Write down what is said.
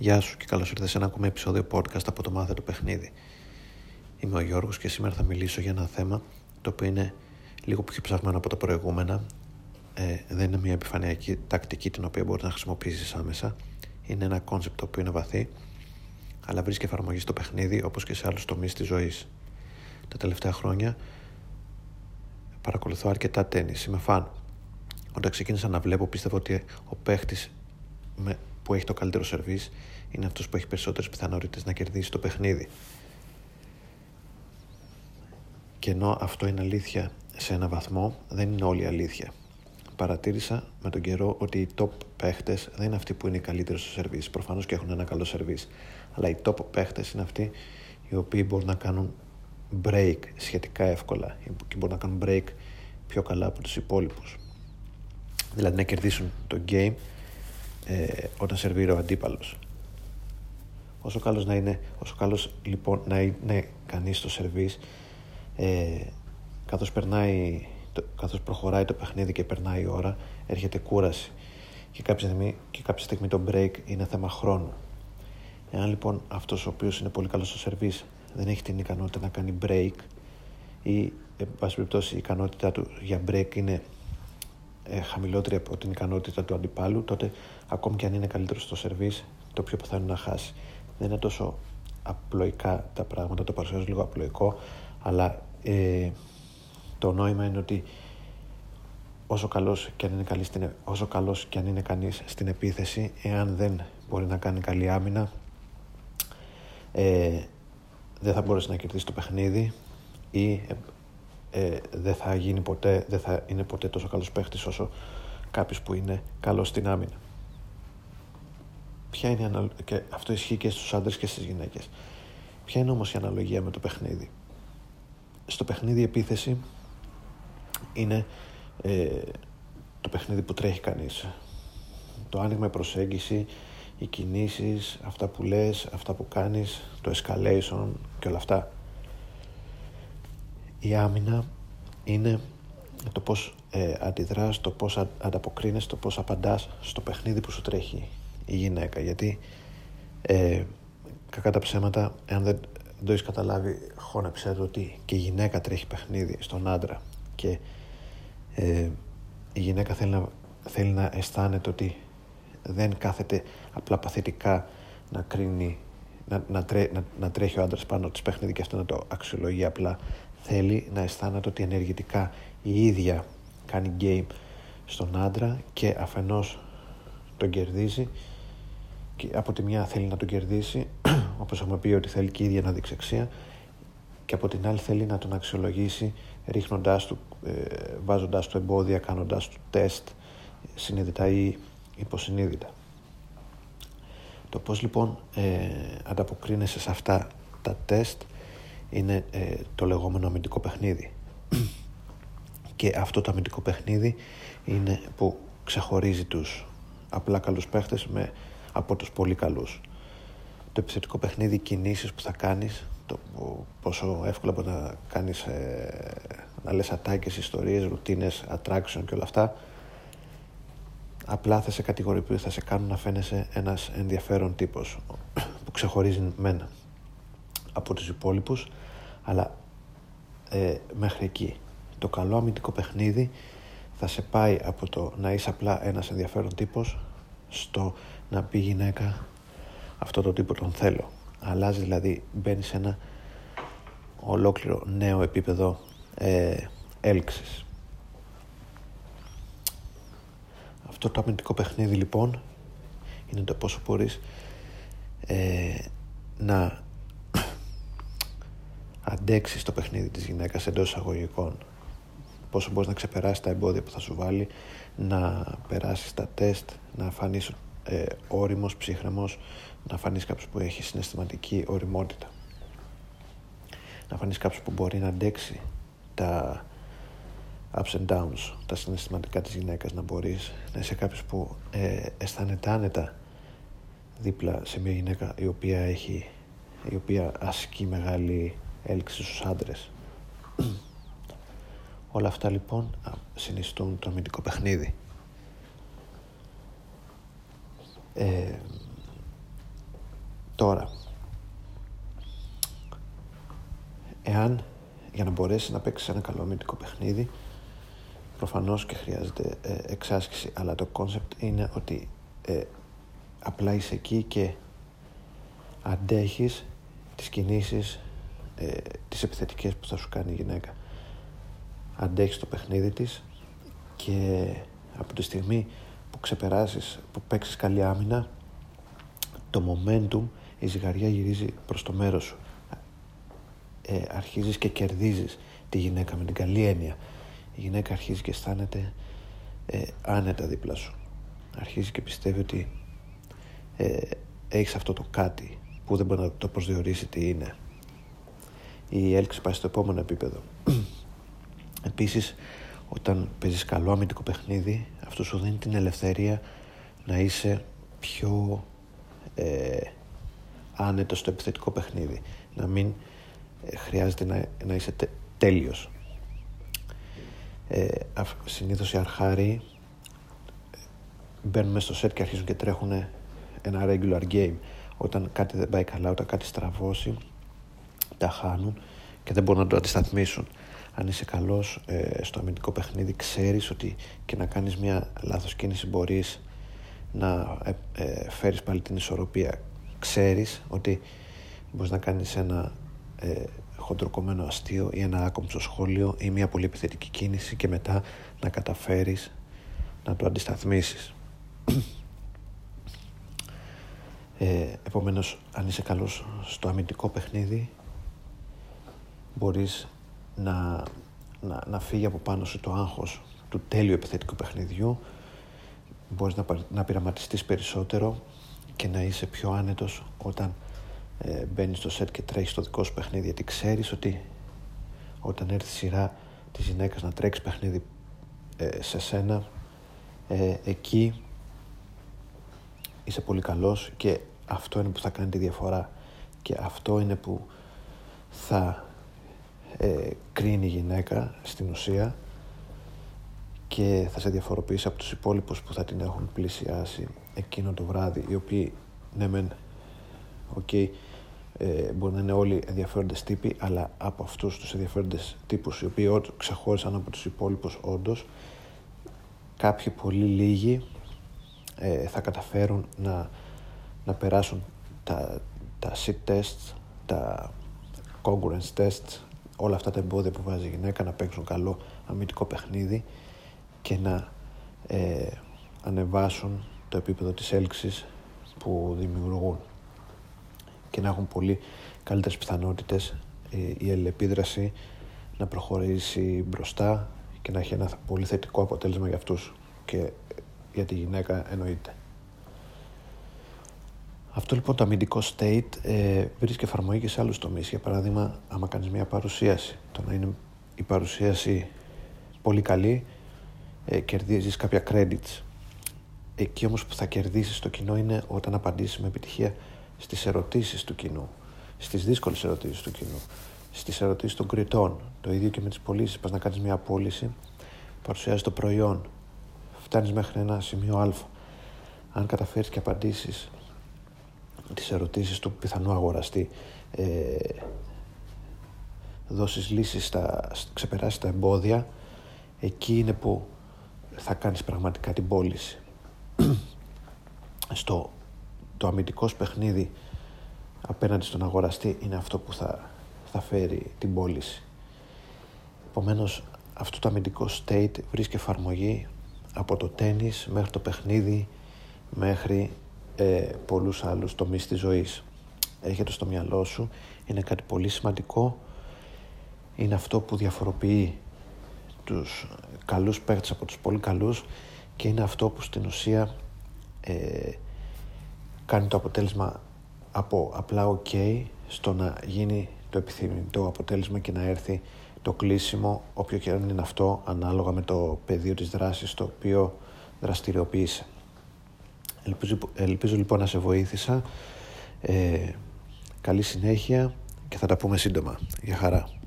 Γεια σου και καλώς ήρθες σε ένα ακόμα επεισόδιο podcast από το Μάθε το Παιχνίδι. Είμαι ο Γιώργος και σήμερα θα μιλήσω για ένα θέμα το οποίο είναι λίγο πιο ψαγμένο από τα προηγούμενα. Ε, δεν είναι μια επιφανειακή τακτική την οποία μπορείς να χρησιμοποιήσεις άμεσα. Είναι ένα concept το οποίο είναι βαθύ, αλλά βρίσκει εφαρμογή στο παιχνίδι όπως και σε άλλους τομείς της ζωής. Τα τελευταία χρόνια παρακολουθώ αρκετά τένις, είμαι φαν. Όταν ξεκίνησα να βλέπω πίστευα ότι ο παίχτης που έχει το καλύτερο σερβίς είναι αυτός που έχει περισσότερες πιθανότητες να κερδίσει το παιχνίδι. Και ενώ αυτό είναι αλήθεια σε ένα βαθμό, δεν είναι όλη αλήθεια. Παρατήρησα με τον καιρό ότι οι top παίχτες δεν είναι αυτοί που είναι οι καλύτεροι στο σερβίς. Προφανώς και έχουν ένα καλό σερβίς. Αλλά οι top παίχτες είναι αυτοί οι οποίοι μπορούν να κάνουν break σχετικά εύκολα και μπορούν να κάνουν break πιο καλά από τους υπόλοιπους. Δηλαδή να κερδίσουν το game ε, όταν σερβίρει ο αντίπαλος. Όσο καλός να είναι, όσο καλός λοιπόν να είναι κανείς στο σερβίς, ε, καθώς, περνάει, καθώς προχωράει το παιχνίδι και περνάει η ώρα, έρχεται κούραση και κάποια στιγμή, και κάποια στιγμή το break είναι θέμα χρόνου. Εάν λοιπόν αυτός ο οποίος είναι πολύ καλός στο σερβίς δεν έχει την ικανότητα να κάνει break ή εν πάση περιπτώσει η ικανότητά του για break είναι ε, χαμηλότερη από την ικανότητα του αντιπάλου, τότε ακόμη και αν είναι καλύτερος στο σερβίς, το πιο πιθανό να χάσει. Δεν είναι τόσο απλοϊκά τα πράγματα, το παρουσιάζω λίγο απλοϊκό, αλλά ε, το νόημα είναι ότι όσο καλός και αν είναι, καλή στην, όσο καλός και αν είναι κανείς στην επίθεση, εάν δεν μπορεί να κάνει καλή άμυνα, ε, δεν θα μπορέσει να κερδίσει το παιχνίδι ή ε, ε, δεν θα γίνει ποτέ, δεν θα είναι ποτέ τόσο καλός παίχτης όσο κάποιος που είναι καλός στην άμυνα. Ποια είναι και αυτό ισχύει και στους άντρες και στις γυναίκες. Ποια είναι όμως η αναλογία με το παιχνίδι; Στο παιχνίδι η επίθεση είναι ε, το παιχνίδι που τρέχει κανείς. Το άνοιγμα, η προσέγγιση, οι κινήσεις, αυτά που λες, αυτά που κάνεις, το escalation και όλα αυτά. Η άμυνα είναι το πώς ε, αντιδράς, το πώς ανταποκρίνεσαι, το πώς απαντάς στο παιχνίδι που σου τρέχει η γυναίκα. Γιατί ε, κακά τα ψέματα, εάν δεν, το έχεις καταλάβει, χώνεψε το ότι και η γυναίκα τρέχει παιχνίδι στον άντρα και ε, η γυναίκα θέλει να, θέλει να αισθάνεται ότι δεν κάθεται απλά παθητικά να κρίνει να, να, τρέ, να, να τρέχει ο άντρας πάνω της παιχνίδι και αυτό να το αξιολογεί απλά θέλει να αισθάνεται ότι ενεργητικά η ίδια κάνει game στον άντρα και αφενός τον κερδίζει και από τη μια θέλει να τον κερδίσει όπως έχουμε πει ότι θέλει και η ίδια να δείξει αξία και από την άλλη θέλει να τον αξιολογήσει ρίχνοντάς του, ε, βάζοντάς του εμπόδια, κάνοντάς του τεστ συνειδητά ή υποσυνείδητα. Το πώς λοιπόν ε, ανταποκρίνεσαι σε αυτά τα τεστ είναι ε, το λεγόμενο αμυντικό παιχνίδι. Και αυτό το αμυντικό παιχνίδι είναι που ξεχωρίζει τους απλά καλούς παίχτες με, από τους πολύ καλούς. Το επιθετικό παιχνίδι, κινήσεις που θα κάνεις, το πόσο εύκολα μπορεί να κάνεις, ε, να λες ατάκες, ιστορίες, ρουτίνες, attraction και όλα αυτά, απλά θα σε κατηγοροποιούν, θα σε κάνουν να φαίνεσαι ένας ενδιαφέρον τύπος που ξεχωρίζει μένα από τους υπόλοιπους αλλά ε, μέχρι εκεί. Το καλό αμυντικό παιχνίδι θα σε πάει από το να είσαι απλά ένας ενδιαφέρον τύπος στο να πει γυναίκα αυτό το τύπο τον θέλω αλλάζει δηλαδή μπαίνει σε ένα ολόκληρο νέο επίπεδο ε, έλξης. Αυτό το αμυντικό παιχνίδι λοιπόν είναι το πόσο μπορείς ε, να αντέξεις το παιχνίδι της γυναίκας εντός εισαγωγικών. Πόσο μπορείς να ξεπεράσεις τα εμπόδια που θα σου βάλει να περάσεις τα τεστ να φανείς ε, όριμος, ψύχρεμος να φανείς κάποιος που έχει συναισθηματική οριμότητα. Να φανείς κάποιος που μπορεί να αντέξει τα ups and downs, τα συναισθηματικά της γυναίκας να μπορείς να είσαι κάποιος που ε, αισθάνεται άνετα δίπλα σε μια γυναίκα η οποία έχει η οποία ασκεί μεγάλη έλξη στους άντρες. Όλα αυτά λοιπόν συνιστούν το αμυντικό παιχνίδι. Ε, Τώρα, εάν για να μπορέσει να παίξει ένα καλό αμυντικό παιχνίδι, προφανώς και χρειάζεται ε, εξάσκηση, αλλά το concept είναι ότι ε, απλά είσαι εκεί και αντέχεις τις κινήσεις ε, τις επιθετικές που θα σου κάνει η γυναίκα. Αντέχεις το παιχνίδι της και από τη στιγμή που ξεπεράσεις, που παίξεις καλή άμυνα το momentum, η ζυγαριά γυρίζει προς το μέρος σου. Ε, αρχίζεις και κερδίζεις τη γυναίκα με την καλή έννοια. Η γυναίκα αρχίζει και αισθάνεται ε, άνετα δίπλα σου. Αρχίζει και πιστεύει ότι ε, έχεις αυτό το κάτι που δεν μπορεί να το προσδιορίσει τι είναι η έλξης πάει στο επόμενο επίπεδο. Επίσης όταν παίζεις καλό αμυντικό παιχνίδι αυτός σου δίνει την ελευθερία να είσαι πιο ε, άνετος στο επιθετικό παιχνίδι. Να μην ε, χρειάζεται να, να είσαι τε, τέλειος. Ε, συνήθως οι αρχάροι ε, μπαίνουν στο σετ και αρχίζουν και τρέχουν ένα regular game. Όταν κάτι δεν πάει καλά, όταν κάτι στραβώσει τα χάνουν και δεν μπορούν να το αντισταθμίσουν. Αν είσαι καλός ε, στο αμυντικό παιχνίδι ξέρεις ότι και να κάνεις μια λάθος κίνηση μπορείς να ε, ε, φέρεις πάλι την ισορροπία. Ξέρεις ότι μπορείς να κάνεις ένα ε, χοντροκομμένο αστείο ή ένα άκομψο σχόλιο ή μια πολύ επιθετική κίνηση και μετά να καταφέρεις να το αντισταθμίσεις. Ε, επομένως αν είσαι καλός στο αμυντικό παιχνίδι μπορείς να, να, να φύγει από πάνω σου το άγχος του τέλειου επιθετικού παιχνιδιού μπορείς να, να πειραματιστείς περισσότερο και να είσαι πιο άνετος όταν ε, μπαίνεις στο σετ και τρέχεις το δικό σου παιχνίδι γιατί ξέρεις ότι όταν έρθει η σειρά της γυναίκας να τρέξει παιχνίδι ε, σε σένα ε, εκεί είσαι πολύ καλός και αυτό είναι που θα κάνει τη διαφορά και αυτό είναι που θα ε, κρίνει η γυναίκα στην ουσία και θα σε διαφοροποιήσει από τους υπόλοιπους που θα την έχουν πλησιάσει εκείνο το βράδυ οι οποίοι ναι μεν okay, ε, μπορεί να είναι όλοι ενδιαφέροντες τύποι αλλά από αυτούς τους ενδιαφέροντες τύπους οι οποίοι ξεχώρισαν από τους υπόλοιπους όντως, κάποιοι πολύ λίγοι ε, θα καταφέρουν να, να περάσουν τα, τα sit tests, τα congruence tests όλα αυτά τα εμπόδια που βάζει η γυναίκα να παίξουν καλό αμυντικό παιχνίδι και να ε, ανεβάσουν το επίπεδο της έλξης που δημιουργούν και να έχουν πολύ καλύτερες πιθανότητες ε, η αλληλεπίδραση να προχωρήσει μπροστά και να έχει ένα πολύ θετικό αποτέλεσμα για αυτούς και για τη γυναίκα εννοείται. Αυτό λοιπόν το αμυντικό state ε, βρίσκει εφαρμογή και σε άλλους τομείς. Για παράδειγμα, άμα κάνεις μια παρουσίαση, το να είναι η παρουσίαση πολύ καλή, ε, κερδίζεις κάποια credits. Εκεί όμως που θα κερδίσεις το κοινό είναι όταν απαντήσεις με επιτυχία στις ερωτήσεις του κοινού, στις δύσκολες ερωτήσεις του κοινού, στις ερωτήσεις των κριτών. Το ίδιο και με τις πωλήσεις. Πας να κάνεις μια πώληση, παρουσιάζεις το προϊόν, φτάνεις μέχρι ένα σημείο α. Αν καταφέρεις και απαντήσεις τις ερωτήσεις του πιθανού αγοραστή, ε, δώσεις λύσεις, στα, ξεπεράσεις τα εμπόδια, εκεί είναι που θα κάνεις πραγματικά την πώληση. Στο το αμυντικός παιχνίδι απέναντι στον αγοραστή είναι αυτό που θα, θα φέρει την πώληση. Επομένως, αυτό το αμυντικό state βρίσκει εφαρμογή από το τένις μέχρι το παιχνίδι μέχρι ε, πολλούς άλλους τομείς της ζωής. Έχετε στο μυαλό σου, είναι κάτι πολύ σημαντικό, είναι αυτό που διαφοροποιεί τους καλούς παίκτες από τους πολύ καλούς και είναι αυτό που στην ουσία ε, κάνει το αποτέλεσμα από απλά ok στο να γίνει το επιθυμητό αποτέλεσμα και να έρθει το κλείσιμο όποιο και αν είναι αυτό ανάλογα με το πεδίο της δράσης το οποίο δραστηριοποίησε. Ελπίζω, ελπίζω λοιπόν να σε βοήθησα. Ε, καλή συνέχεια και θα τα πούμε σύντομα. Για χαρά.